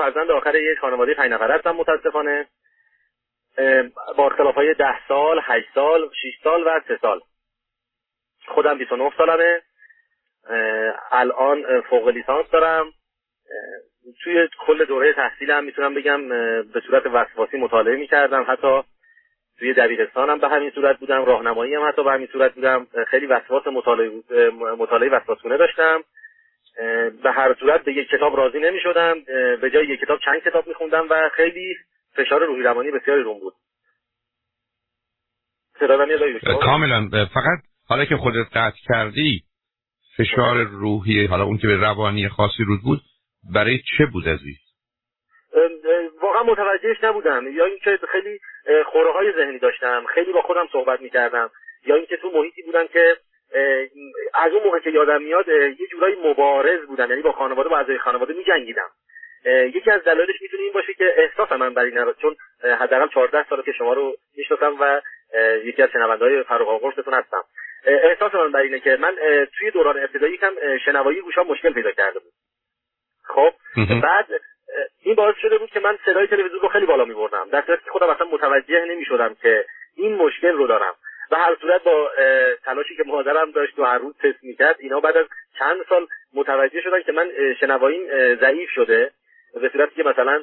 فرزند آخر یک خانواده پنج نفره هستم متاسفانه. با اختلاف های ده سال، هشت سال، شیش سال و سه سال. خودم 29 سالمه. الان فوق لیسانس دارم. توی کل دوره تحصیلم می‌تونم بگم به صورت وسواسی مطالعه می‌کردم. حتی توی دبیرستانم به همین صورت بودم. راهنمایی هم حتی به همین صورت بودم. خیلی وسواس مطالعه مطالعه وسواسونه داشتم. به هر صورت به یک کتاب راضی نمی شدم به جای یک کتاب چند کتاب می خوندم و خیلی فشار روحی روانی بسیاری روم بود. کاملا. فقط حالا که خودت قطع کردی فشار روحی حالا اون که به روانی خاصی رود بود برای چه بود عزیز؟ واقعا متوجهش نبودم. یا اینکه خیلی خوره های ذهنی داشتم خیلی با خودم صحبت می‌کردم. یا اینکه تو محیطی بودم که از اون موقع که یادم میاد یه جورایی مبارز بودم. یعنی با خانواده با اعضای خانواده میجنگیدم. یکی از دلایلش می‌تونه این باشه که احساس من بر این چون حداقل 14 ساله که شما رو می‌شناسم و یکی از شنونده های فروغ قرصتون هستم احساس من بر اینه که من توی دوران ابتدایی کم شنوایی گوشام مشکل پیدا کرده بود. خب بعد این باعث شده بود که من صدای تلویزیون رو خیلی بالا میبردم. در صورتی که خودم اصلا متوجه نمی‌شدم که این مشکل رو دارم. هر صورت با تلاشی که مادرم داشت و هر روز تست می‌کرد اینا بعد از چند سال متوجه شدن که من شنواییم ضعیف شده به صورتی که مثلا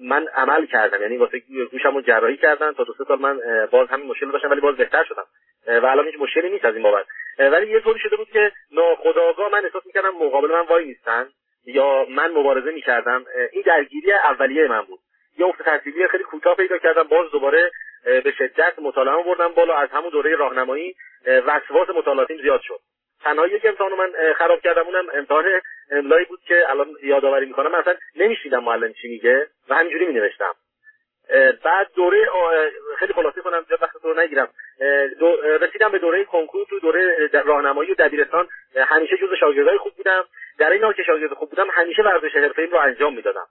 من عمل کردم یعنی واسه گوشم رو جراحی کردن تا دو سه سال من باز همین مشکل داشتم ولی باز بهتر شدم و الان هیچ مشکلی نیست از این بابت ولی یه طوری شده بود که ناخداگاه من احساس می‌کردم مقابل من وای نیستن یا من مبارزه می‌کردم این درگیری اولیه من بود یه افت تحصیلی خیلی کوتاه پیدا کردم باز دوباره به شدت مطالعه بردم بالا. از همون دوره راهنمایی وسواس مطالعاتیم زیاد شد. تنها یک امتحان من خراب کردم. اونم امتحان املایی بود که الان یادآوری می‌کنم. من اصلا نمیشیدم معلم چی میگه و همینجوری مینوشتم. بعد دوره خیلی خلاصه کنم زیاد وقت رو نگیرم. رسیدم به دوره کنکور تو دوره راهنمایی و دبیرستان. همیشه جز شاگردای خوب بودم. در این حال که شاگرد خوب بودم همیشه ورزش حرفه‌ایم رو انجام می‌دادم.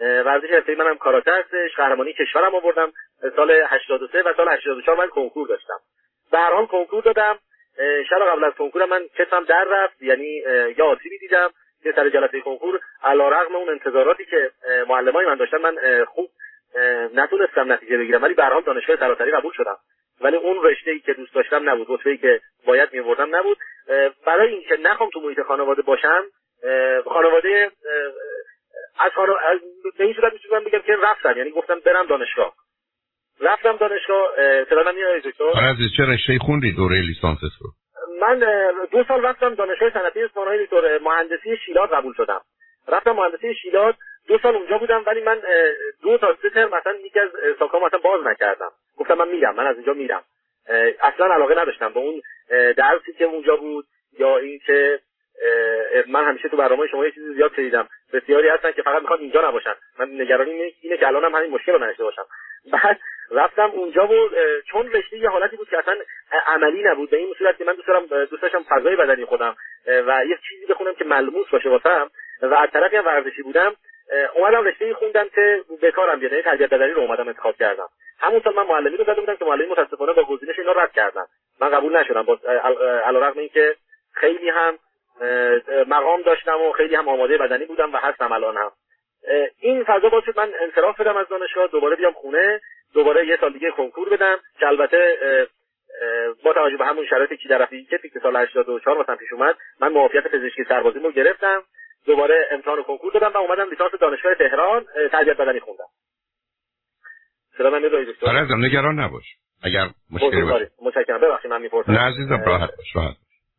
ورزش حرفه‌ای منم کاراته هستش قهرمانی کشورم آوردم. سال 83 و سال 84 من کنکور داشتم. به هر کنکور دادم. شب قبل از کنکور من کتم در رفت یعنی یا آسیبی دیدم. که سر جلسه کنکور. علیرغم اون انتظاراتی که معلمای من داشتن من خوب نتونستم نتیجه بگیرم. ولی به هر دانشگاه سراسری قبول شدم. ولی اون رشته ای که دوست داشتم نبود رتبه ای که باید میوردم نبود. برای اینکه نخوام تو محیط خانواده باشم خانواده از خانواده به این صورت می‌تونم بگم که رفتم یعنی گفتم برم دانشگاه. رفتم دانشگاه من میاد دکتر. آره چه رشته خوندی دوره لیسانست رو من دو سال رفتم دانشگاه صنعتی اصفهان دور مهندسی شیلات قبول شدم. رفتم مهندسی شیلات دو سال اونجا بودم ولی من دو تا سه ترم مثلا یکی از ساکام مثلا باز نکردم. گفتم من میرم من از اینجا میرم. اصلا علاقه نداشتم به اون درسی که اونجا بود یا اینکه من همیشه تو برنامه شما یه چیزی زیاد شنیدم. بسیاری هستن که فقط می‌خوان اینجا نباشن. من نگرانی اینه که الانم همین مشکل رو نداشته باشم. بعد رفتم اونجا و چون رشته یه حالتی بود که اصلا عملی نبود به این صورت که من دوست دارم دوست داشتم فضای بدنی خودم و یه چیزی بخونم که ملموس باشه واسم. و از طرفی هم ورزشی بودم اومدم رشته خوندم که بکارم بیاد. یعنی تربیت بدنی رو اومدم انتخاب کردم. همون سال من معلمی رو زده بودم که معلمی متاسفانه با گزینش اینا رد کردن من قبول نشدم با علیرغم اینکه خیلی هم مقام داشتم و خیلی هم آماده بدنی بودم و هستم الان هم. این فضا باعث شد من انصراف بدم از دانشگاه دوباره بیام خونه دوباره یه سال دیگه کنکور بدم که البته با توجه به همون شرایطی که در که سال 84 واسم پیش اومد من معافیت پزشکی سربازی رو گرفتم دوباره امتحان کنکور دادم و اومدم لیسانس دانشگاه تهران تربیت بدنی خوندم. سلام من دکتر؟ آره نگران نباش. اگر مشکلی باشه. متشکرم. ببخشید من می‌پرسم. نه عزیزم راحت باش راحت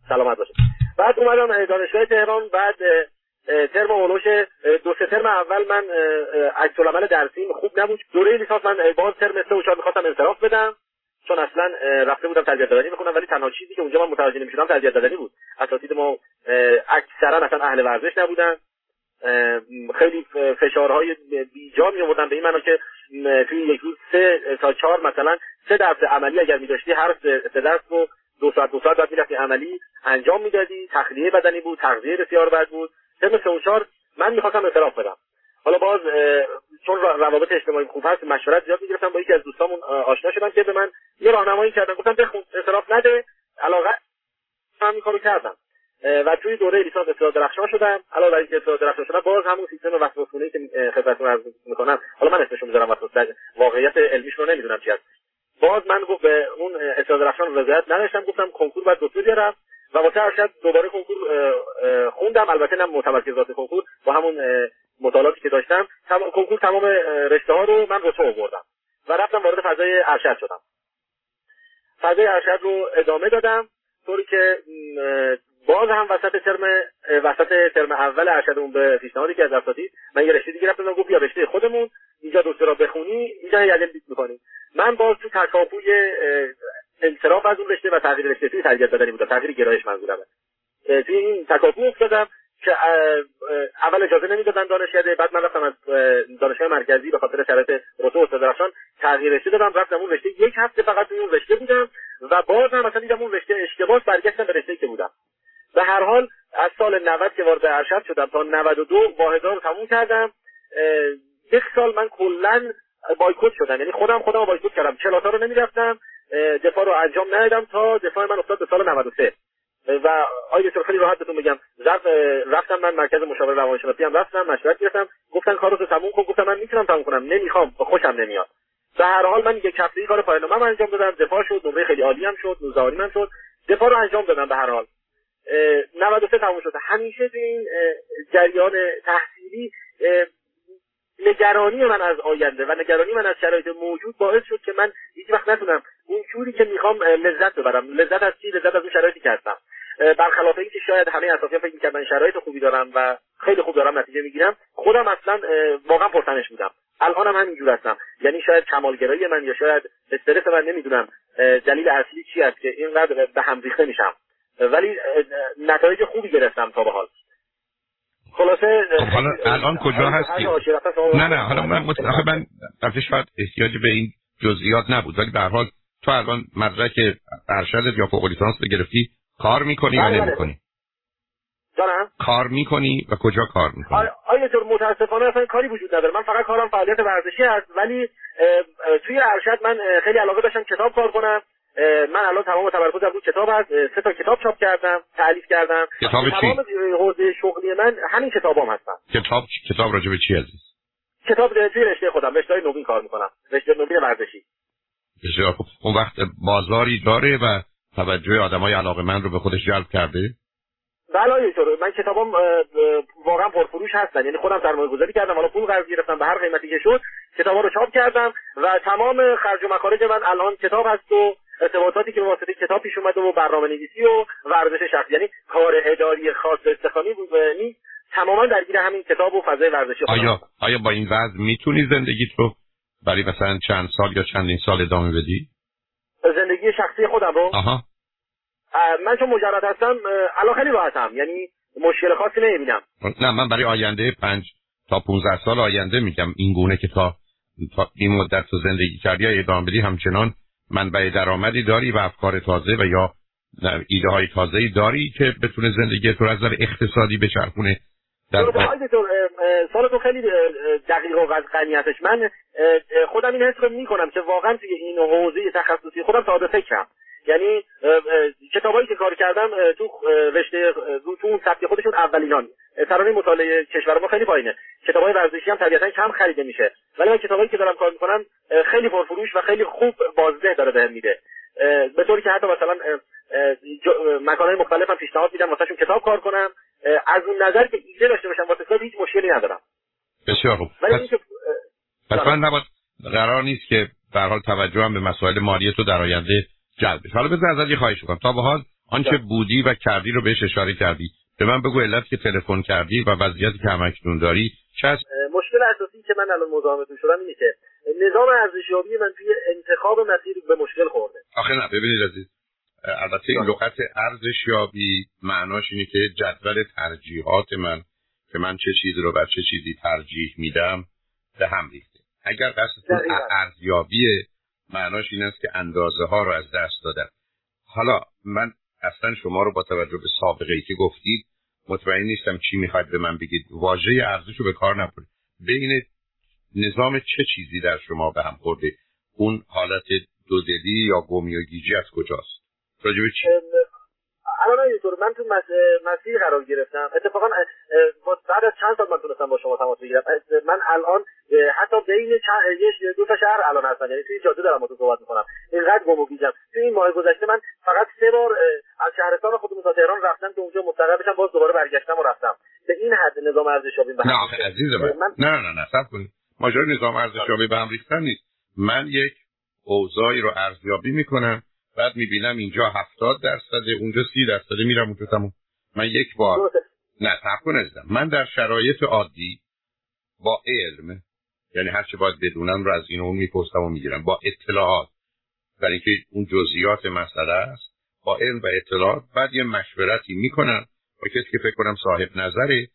سلامت باشه بعد اومدم دانشگاه تهران بعد ترم اولوش دو سه ترم اول من عکس العمل درسیم خوب نبود. دوره لیسانس من باز ترم سه و چهار می‌خواستم انصراف بدم چون اصلا رفته بودم تربیت بدنی می‌خونم ولی تنها چیزی که اونجا من متوجه نمی‌شدم تربیت بدنی بود. اساتید ما اکثرا اصلا اهل ورزش نبودن. خیلی فشارهای بیجا می آوردن به این معنا که توی یک روز سه تا چهار مثلا سه درس عملی اگر می داشتی هر سه درس رو دو ساعت دو ساعت بعد می‌رفتی عملی انجام می‌دادی تخلیه بدنی بود تغذیه بسیار بد بود. ترم سه چهار من می‌خواستم اعتراف بدم. حالا باز چون روابط اجتماعی خوب هست مشورت زیاد می‌گرفتم با یکی از دوستامون آشنا شدم که به من یه راهنمایی کردن. گفتم بخون اعتراف نده. علاقه این کارو کردم. و توی دوره لیسانس اطلاع درخشان شدم. علاوه بر اینکه اطلاع درخشان شدم باز همون سیستم وسواسخونه‌ای که خدمتتون عرض می‌کنم حالا من اسمشو می‌ذارم واقعیت علمیش رو نمی‌دونم چی هست. باز من گفت به اون اطلاع درخشان رضایت نداشتم گفتم کنکور بعد دکتر بیارم و واسه دوباره کنکور خوندم. البته نه متمرکزات کنکور با همون مطالعاتی که داشتم. کنکور تمام رشته ها رو من رتبه آوردم و رفتم وارد فضای ارشد شدم. فضای ارشد رو ادامه دادم. طوری که باز هم وسط ترم وسط ترم اول ارشدمون به پیشنهادی که از اساتید من یه رشته دیگه رفتم گفت بیا رشته خودمون اینجا دکترا بخونی اینجا یه بیت می‌کنی من باز تو تکاپوی انصراف از اون رشته و تغییر رشته توی تربیت بدنی بودم تغییر گرایش منظورمه توی این تکاپو افتادم که اول اجازه نمی‌دادن دانشکده بعد من رفتم از دانشگاه مرکزی به خاطر شرایط رتبه استاد تغییر رشته دادم رفتم اون رشته یک هفته فقط توی اون رشته بودم و باز هم مثلا دیدم اون رشته اشتباه برگشتم به رشته که بودم. هر حال از سال 90 که وارد ارشد شدم تا 92 واحدها رو تموم کردم. یک سال من کلا بایکوت شدم. یعنی خودم خودم بایکوت کردم. کلاس رو نمی‌رفتم. دفاع رو انجام ندادم تا دفاع من افتاد به سال 93 و آیا دکتر خیلی راحت بهتون بگم رفتم من مرکز مشاور روانشناسی هم رفتم مشورت گرفتم. گفتن کارو رو تموم کن. گفتم من می‌تونم تموم کنم. نمی‌خوام. خوشم نمیاد. به هر حال من یک هفته کار پایان نامه انجام دادم. دفاع شد. نمره خیلی عالی هم شد. 19 من شد. دفاع رو انجام دادم به هر حال. 93 تموم شد همیشه تو این جریان تحصیلی نگرانی من از آینده و نگرانی من از شرایط موجود باعث شد که من هیچ وقت نتونم اون جوری که می‌خوام لذت ببرم. لذت از چی؟ لذت از اون شرایطی که هستم. برخلاف اینکه شاید همه اطرافیان فکر می‌کردن شرایط خوبی دارم و خیلی خوب دارم نتیجه می‌گیرم خودم اصلا واقعا پرتنش بودم. الانم هم همینجور هستم. یعنی شاید کمالگرایی من یا شاید استرس من نمی‌دونم دلیل اصلی چی است که اینقدر به هم ریخته میشم. ولی نتایج خوبی گرفتم تا به حال خلاصه خب حالا الان کجا هستی؟ نه نه حالا من متأخر من شاید احتیاج به این جزئیات نبود ولی به حال تو الان مدرک ارشدت یا فوق لیسانس گرفتی کار می‌کنی یا بله، بله. نمی‌کنی؟ دارم کار می‌کنی و کجا کار می‌کنی؟ آیا طور متاسفانه اصلا کاری وجود نداره من فقط کارم فعالیت ورزشی هست ولی توی ارشد من خیلی علاقه داشتم کتاب کار کنم من الان تمام تمرکزم رو کتاب هست. سه تا کتاب چاپ کردم تعلیف کردم. کتاب چی؟ تمام حوزه شغلی من همین کتابام هستم کتاب کتاب راجع به چی عزیز؟ کتاب توی رشته خودم رشته نوین کار می‌کنم. رشته نوین ورزشی. بسیار خوب. اون وقت بازاری داره و توجه آدمای علاقه من رو به خودش جلب کرده؟ بله اینطور من کتابام واقعا پرفروش هستن. یعنی خودم سرمایه گذاری کردم. حالا پول قرض گرفتم. به هر قیمتی که شد کتابا رو چاپ کردم. و تمام خرج و مخارج من الان کتاب هست و ارتباطاتی که به واسطه کتاب پیش اومده و برنامه نویسی و ورزش شخصی یعنی کار اداری خاص استخدامی بود نیست تماما درگیر همین کتاب و فضای ورزشی آیا آیا با این وضع می‌تونی زندگی رو برای مثلا چند سال یا چندین سال ادامه بدی؟ زندگی شخصی خودم رو؟ آها. من چون مجرد هستم الان خیلی راحتم یعنی مشکل خاصی نمی‌بینم. نه من برای آینده پنج تا 15 سال آینده میگم این گونه که تا, این مدت تو زندگی کردی ادامه بدی همچنان منبع درآمدی داری و افکار تازه و یا ایده های تازه داری که بتونه زندگی تو از نظر اقتصادی بچرخونه؟ در سال تو خیلی دقیق و غنیتش من خودم این حس رو می‌کنم که واقعا توی این حوزه تخصصی خودم ساده فکرم. یعنی کتابایی که کار کردم تو رشته تو اون سبک خودشون اولینان. ترانه مطالعه کشور ما خیلی پایینه. کتابای ورزشی هم طبیعتا کم خریده میشه. ولی من کتابایی که دارم کار می‌کنم خیلی پرفروش و خیلی خوب بازده داره بهم میده. به طوری که حتی مثلا مکانهای مختلف هم پیشنهاد میدم واسهشون کتاب کار کنم. از اون نظر که ایده داشته باشم واسه کار هیچ مشکلی ندارم. بسیار خوب. ولی پس, پس من نباید قرار نیست که در حال توجه هم به مسائل مالی تو در آینده جلب حالا بذار ازت یه خواهش کنم تا به حال آنچه بودی و کردی رو بهش اشاره کردی. به من بگو علت که تلفن کردی و وضعیتی که همکنون داری چه مشکل اساسی که من الان مزاحمتون شدم اینه که نظام ارزشیابی من توی انتخاب مسیر به مشکل خورده. آخه نه ببینید عزیز. البته این لغت ارزشیابی معناش اینه که جدول ترجیحات من که من چه چیزی رو بر چه چیزی ترجیح میدم به هم ریخته. اگر قصدتون ارزیابی معناش این است که اندازه ها رو از دست دادم حالا من اصلا شما رو با توجه به سابقه ای که گفتید مطمئن نیستم چی می‌خواید به من بگید. واژه ارزش رو به کار نبرید. بین نظام چه چیزی در شما به هم خورده؟ اون حالت دودلی یا گمی و گیجی از کجاست؟ راجب چی؟ الان اینطور من تو مسیر قرار گرفتم. اتفاقا بعد از چند سال من تونستم با شما تماس بگیرم. من الان حتی بین چند دو تا شهر الان هستم. یعنی توی جاده دارم تو صحبت می‌کنم. اینقدر گم و گیجم توی این ماه گذشته من فقط سه بار از شهرستان خودمون تا تهران رفتم که اونجا مستقر بشم باز دوباره برگشتم و رفتم. به این حد نظام ارزشیابی به نه عزیز من. نه نه نه صبر کنید. ماجرا نظام ارزشیابی به هم ریختن نیست. من یک اوضاعی رو ارزیابی می‌کنم. بعد می‌بینم اینجا هفتاد درصد اونجا سی درصد. میرم اونجا. تموم. من یک بار. نه تحقیق من در شرایط عادی با علم یعنی هر چه باید بدونم رو از این اون می‌پرسم و می‌گیرم. با اطلاعات. برای اینکه اون جزئیات مسئله است. با علم و اطلاعات. بعد یه مشورتی می‌کنم. با کسی که فکر کنم صاحب نظره.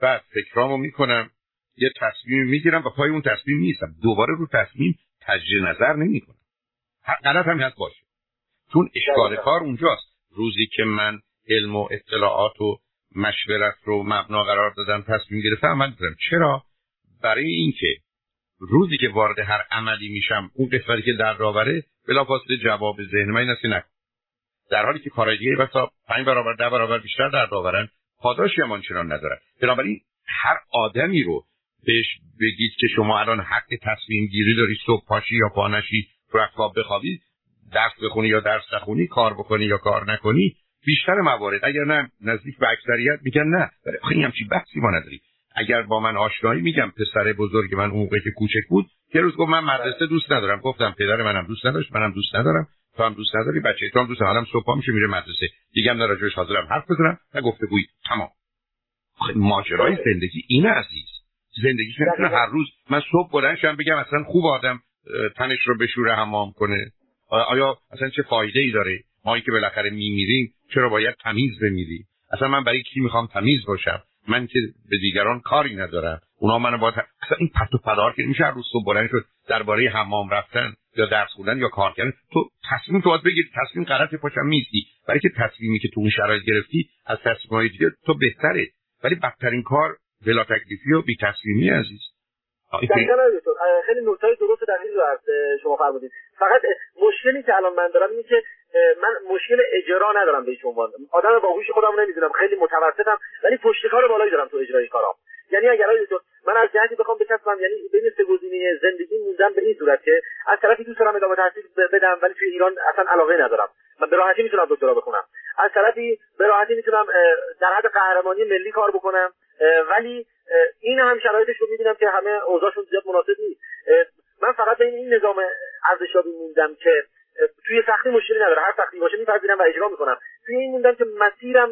بعد فکرامو می‌کنم. یه تصمیم می‌گیرم و پای اون تصمیم نیستم. دوباره رو تصمیم تجدید نظر نمی‌کنم. غلط هم هست باشه. چون اشکال کار اونجاست. روزی که من علم و اطلاعات و مشورت رو مبنا قرار دادم تصمیم گرفتم عمل کردم چرا؟ برای اینکه روزی که وارد هر عملی میشم اون قسمتی که در راوره بلافاصله جواب ذهن من که نکن در حالی که کارهای دیگه بسا پنج برابر ده برابر بیشتر در راورن پاداشی هم آنچنان ندارن. بنابراین هر آدمی رو بهش بگید که شما الان حق تصمیم گیری داری صبح پاشی یا پانشی رو خواب بخوابی درس بخونی یا درس نخونی کار بکنی یا کار نکنی بیشتر موارد. اگر نه نزدیک به اکثریت میگن نه. این همچی بحثی ما نداری اگر با من آشنایی میگم پسر بزرگ من اون موقع که کوچک بود یه روز گفت من مدرسه دوست ندارم. گفتم پدر منم دوست نداشت منم دوست ندارم. تو هم دوست نداری بچه تو هم دوست ندارم صبح میشه میره مدرسه. دیگه هم راجعش حاضرم حرف بزنم. و گفته بوی تمام. ماجرای زندگی اینه عزیز. زندگی نمی‌تونه هر روز من صبح بلند شم بگم اصلا خوب آدم تنش رو بشوره حمام کنه. آیا اصلا چه فایده ای داره؟ ما که بالاخره میمیریم چرا باید تمیز بمیری اصلا من برای کی می‌خوام تمیز باشم؟ من که به دیگران کاری ندارم. اونا منو باید اصلا این پرت و پدار که میشه روز صبح بلند شد درباره حمام رفتن یا درس خوندن یا کار کردن تو تصمیم تو باید بگیری. تصمیم غلط پاشم میستی برای که تصمیمی که تو اون شرایط گرفتی از تصمیم‌های دیگه تو بهتره. ولی بدترین کار بلا تکلیفی و بی تصمیمی عزیز. خیلی نکته درست در این شما فرمودید. فقط مشکلی که الان من دارم اینه که من مشکل اجرا ندارم به هیچ عنوان. آدم باهوش خودم نمی‌دونم خیلی متوسطم ولی پشتکار بالایی دارم تو اجرای کارام. یعنی اگر من از جهتی بخوام بچسبم یعنی بین سه گزینه زندگی موندم به این صورت که از طرفی دوست دارم ادامه تحصیل بدم ولی توی ایران اصلا علاقه ندارم. من به راحتی می‌تونم دکترا بخونم. از طرفی به راحتی می‌تونم در حد قهرمانی ملی کار بکنم. ولی این هم شرایطش رو می‌بینم که همه اوضاعشون زیاد مناسب نیست. من فقط بین این نظام ارزشیابی موندم که توی سختی مشکلی نداره. هر سختی باشه میپذیرم و اجرا می‌کنم. توی این موندم که مسیرم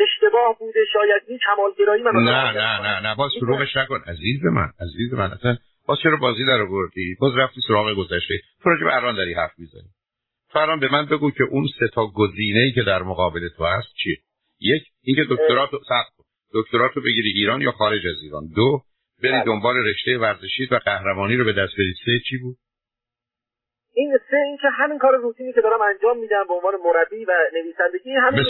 اشتباه بوده شاید این کمالگرایی من نه نه نه نه باز شروعش نکن. عزیز من عزیز من اصلا باز چرا بازی در آوردی؟ باز رفتی سراغ گذشته. تو راجع به الان داری حرف می‌زنی. تو به من بگو که اون سه تا گزینه ای که در مقابل تو هست چیه؟ یک اینکه دکترات دکترات رو بگیری ایران یا خارج از ایران. دو بری بله. دنبال رشته ورزشی و قهرمانی رو به دست بری سه چی بود؟ این سه این که همین کار روتینی که دارم انجام میدم به عنوان مربی و نویسندگی همین.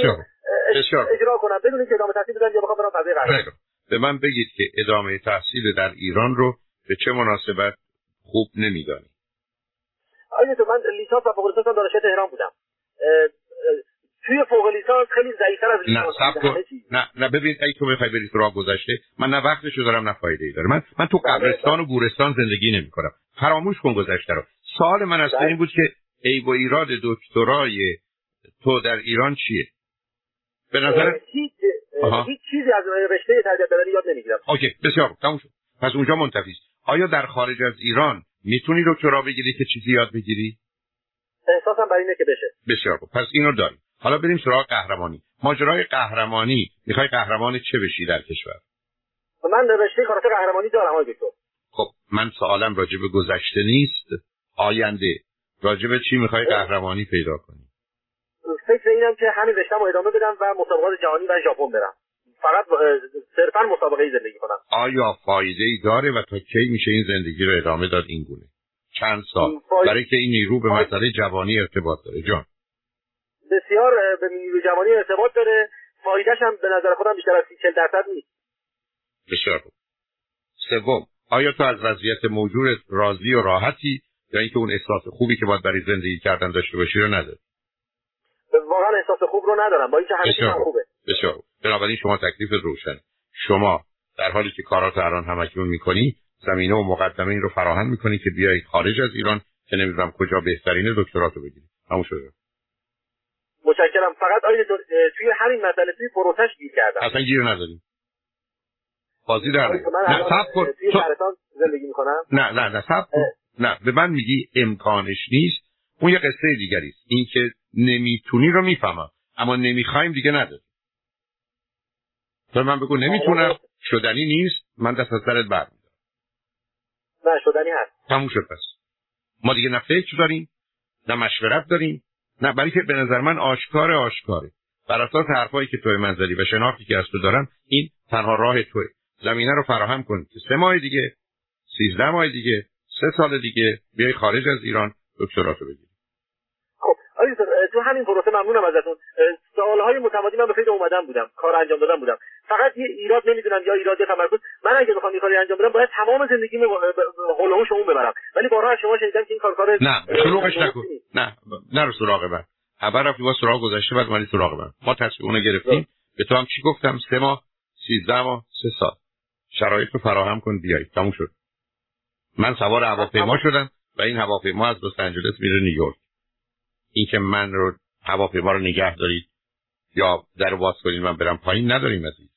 اجرا کنم. بدون که ادامه تحصیل بدم یا بخوام برم فضای قهرمانی به من بگید که ادامه تحصیل در ایران رو به چه مناسبت خوب نمیدانی آیا تو من لیسانس و فوق لیسانس دانشگاه تهران بودم. توی فوق لیسانس خیلی ضعیف‌تر از لیسانس نه نه نه ببین اگه تو بخوای بری سراغ گذشته من نه وقتشو دارم نه فایده ای داره من من تو بله، قبرستان بله. و گورستان زندگی نمی‌کنم. فراموش کن گذشته رو. سوال من از این بله. بود که ای و ایراد دکترای تو در ایران چیه؟ به نظر هیچ چیزی از رشته تربیت بدنی یاد نمی‌گیرم. اوکی بسیار تموم شد. پس اونجا منتفی آیا در خارج از ایران می‌تونی دکترا بگیری که چیزی یاد بگیری؟ احساسم برای اینه که بشه. بسیار خوب پس اینو داریم. حالا بریم سراغ قهرمانی. ماجرای قهرمانی می‌خوای قهرمان چه بشی در کشور؟ من رشته کارات قهرمانی دارم آقای دکتر. خب من سوالم راجع به گذشته نیست. آینده. راجع به چی می‌خوای قهرمانی پیدا کنی؟ فکر اینم که همین رشتهمو ادامه بدم و مسابقات جهانی و ژاپن برم. فقط صرفا مسابقه زندگی کنم. آیا فایده ای داره و تا کی میشه این زندگی رو ادامه داد این گونه؟ چند سال؟ برای که این نیرو به مسئله جوانی ارتباط داره. جان. بسیار به نیروی جوانی ارتباط داره. فایدهش هم به نظر خودم بیشتر از 40 درصد نیست. بسیار خوب. سوم آیا تو از وضعیت موجود راضی و راحتی؟ یا اینکه اون احساس خوبی که باید برای زندگی کردن داشته باشی رو نداری واقعا احساس خوب رو ندارم. با اینکه همیشه خوبه. بسیار بنابراین شما تکلیف روشن. شما در حالی که کارات الان همکنون می‌کنی زمینه و مقدمه این رو فراهم می‌کنی که بیای خارج از ایران که نمی‌دونم کجا بهترین دکتراتو بگیری همون شده متشکرم. فقط آیا توی همین مسئله توی پروسش گیر کردم. اصلا گیر نداریم بازی در نه سب کن. زندگی می‌کنم. نه نه نه سب کن. نه به من میگی امکانش نیست. اون یه قصه دیگری است. این که نمی‌تونی رو می‌فهمم اما نمی‌خوایم دیگه نداری تو من بگو نمی‌تونم. شدنی نیست. من دست از سرت بر نه شدنی هست. تموم شد پس. ما دیگه نه فکر داریم نه مشورت داریم نه برای که به نظر من آشکار آشکاره. بر اساس حرفایی که توی من زدی و شناختی که از تو دارم این تنها راه توی زمینه رو فراهم کن. که سه ماه دیگه سیزده ماه دیگه سه سال دیگه بیای خارج از ایران دکتراتو بگیری. خب تو همین پروسه ممنونم ازتون. سالهای متمادی من به فکر اومدم بودم کار انجام دادم بودم. فقط یه ایراد نمی‌دونم یا ایراد تمرکز. من اگه بخوام این کاری انجام بدم باید تمام زندگیمو هولوش اون ببرم. ولی بارها از شما شنیدم که این کار کار نه سراغش نکن. نه نه سراغ من. اول رفتی با سراغ گذشته بعد مالی سراغ من. ما تصمیم اونو گرفتیم به تو هم چی گفتم؟ سه ماه سیزده ماه سه سال. شرایط رو فراهم کن بیای. تموم شد. من سوار هواپیما شدم و این هواپیما از لس آنجلس میره نیویورک. اینکه من رو هواپیما رو نگه دارید یا در باز کنید من برم پایین نداریم عزیز.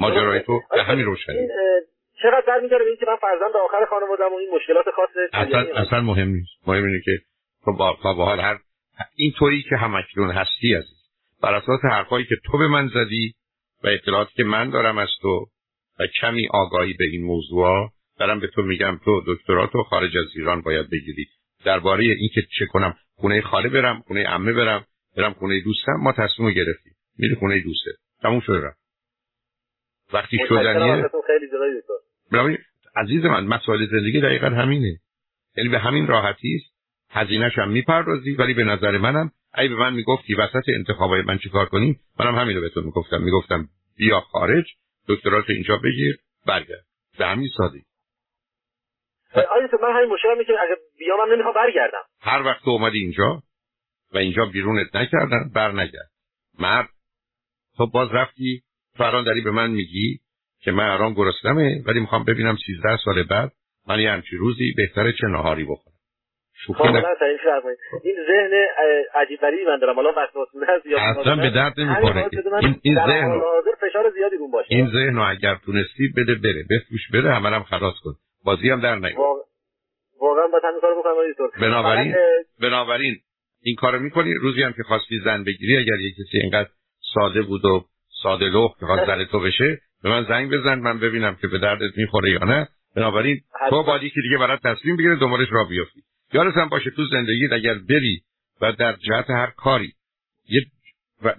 ماجرای تو به همین روشنی چقدر در میداره این که من فرزند آخر خانوادم و این مشکلات خاص اصلا, اصلا مهم نیست. مهم اینه که تو با, با حال هر این طوری که همکنون هستی عزیز. بر اساس حرفایی که تو به من زدی و اطلاعاتی که من دارم از تو و کمی آگاهی به این موضوع دارم به تو میگم تو دکتراتو خارج از ایران باید بگیری. درباره اینکه چه کنم خونه خاله برم خونه عمه برم برم خونه دوستم ما تصمیم گرفتیم. میری خونه دوسته تموم شده وقتی شدنیه خیلی عزیز من مسائل زندگی دقیقا همینه. یعنی به همین راحتی است. هزینهش هم می‌پردازی ولی به نظر منم ای به من می‌گفتی وسط انتخابای من چیکار کنیم؟ منم همین رو به تو می‌گفتم. می‌گفتم بیا خارج. دکترات اینجا بگیر برگرد. به همین سادی آیا تو من همین مشکل که اگه بیام من نمی‌خوام برگردم. هر وقت تو اومدی اینجا و اینجا بیرونت نکردن بر نگرد. مرد تو باز رفتی فران داری به من میگی که من الان گرسنمه ولی می‌خوام ببینم سیزده سال بعد من یه همچی روزی بهتره چه نهاری بخورم. شوخی این ذهن عجیب غریبی من دارم. حالا وسواس هست یا اصلا به درد نمی‌خوره. این این ذهن فشار زیادی رو باشه. این ذهن رو اگر تونستی بده بره. بفروش بده همه هم خلاص کن. بازی هم در نیار واقعا باید همین کارو بکنم بنابراین بنابراین این کارو می‌کنی. روزی هم که خواستی زن بگیری اگر یه کسی اینقدر ساده بود و ساده لوح که خواست زن تو بشه به من زنگ بزن من ببینم که به دردت می‌خوره یا نه. بنابراین تو باید که دیگه برات تصمیم بگیره دنبالش را بیافتی. یادت هم باشه تو زندگی اگر بری و در جهت هر کاری یه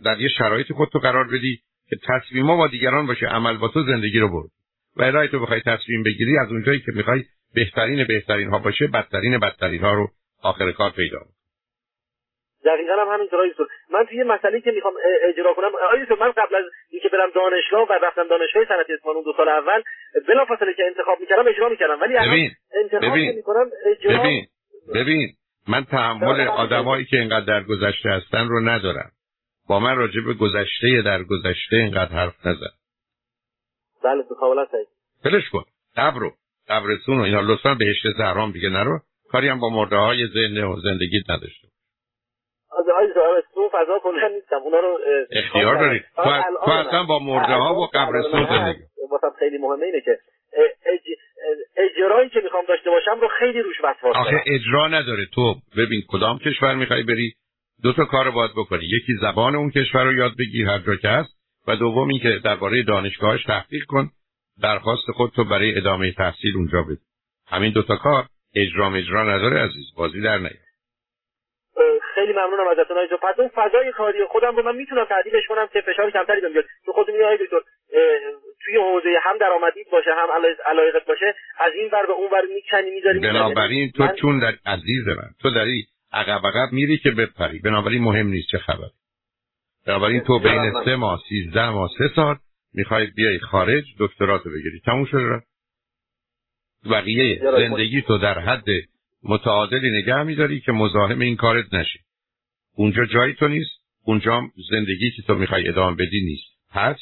در یه شرایط خود تو قرار بدی که تصمیم با دیگران باشه عمل با تو زندگی رو برد و الهی تو بخوای تصمیم بگیری از اونجایی که می‌خوای بهترین بهترین ها باشه بدترین بدترین ها رو آخر کار پیدا دقیقا هم آیسون من توی مسئله که می‌خوام اجرا کنم آیسون من قبل از اینکه برم دانشگاه و رفتم دانشگاه صنعت اسمان اون دو سال اول بلا فاصله که انتخاب می‌کردم اجرا می‌کردم ولی ببین. انتخاب ببین. می‌کنم اجرا ببین. ببین من تحمل آدمایی که اینقدر در گذشته هستن رو ندارم. با من راجع به گذشته در گذشته اینقدر حرف نزن. بله تو بلش کن. قبر رو قبرستون و اینا لطفا بهشت زهران دیگه نرو. کاری هم با مرده های ذهن و زندگی نداشته تو فضا کلا نیستم اونا رو اختیار داری. تو اصلا با مرده ها و قبرستون زندگی خیلی مهمه اینه که اجرایی که می‌خوام داشته باشم رو خیلی روش وسواس آخه اجرا نداره. تو ببین کدام کشور می‌خوای بری؟ دو تا کار باید بکنی. یکی زبان اون کشور رو یاد بگیر هر جا که هست و دوم اینکه درباره دانشگاهش تحقیق کن. درخواست خود تو برای ادامه تحصیل اونجا بده. همین دوتا کار اجرام اجرا نداره عزیز. بازی در نیار خیلی ممنونم ازتون آقای پس اون فضای کاری خودم رو من می‌تونم تعدیلش کنم که فشار کمتری بهم بیاد. تو خودت میگی دکتر توی حوزه هم درآمدی باشه هم علایقت باشه از این ور به اون ور می‌کنی می‌ذاری بنابراین تو چون در عزیز من تو داری عقب عقب میری که بپری. بنابراین مهم نیست چه خبر بنابراین تو بین سه ماه سیزده ماه سه سال می‌خوای بیای خارج دکتراتو بگیری. تموم شده بقیه زندگی تو در حد متعادلی نگه میداری که مزاحم این کارت نشی. اونجا جایی تو نیست اونجا زندگی که تو می‌خوای ادامه بدی نیست. پس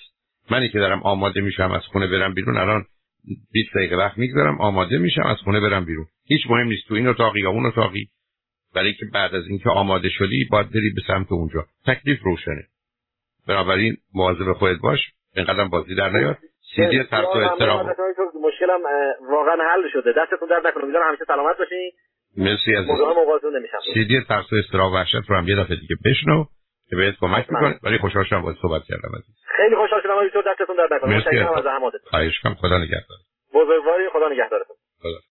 منی که دارم آماده میشم از خونه برم بیرون الان 20 دقیقه وقت می‌گذارم آماده میشم از خونه برم بیرون. هیچ مهم نیست تو این اتاقی یا اون اتاقی. برای که بعد از اینکه آماده شدی باید بری به سمت اونجا. تکلیف روشنه. بنابراین مواظب خودت باش اینقدر بازی در نیار. سیدی ترس و استرام مشکلم واقعا حل شده. دستتون درد نکنه می‌ذارم همیشه سلامت باشین. مرسی از سیدی ترس و استرام وحشت رو هم یه دفعه دیگه بشنو. که بهت کمک می‌کنه. ولی خوشحال شدم باید صحبت کردم عزیز. خیلی خوشحال شدم آقای دستتون درد نکنه مرسی. از زحماتتون خواهش کنم خدا نگهدار. بزرگواری خدا نگهدارتون.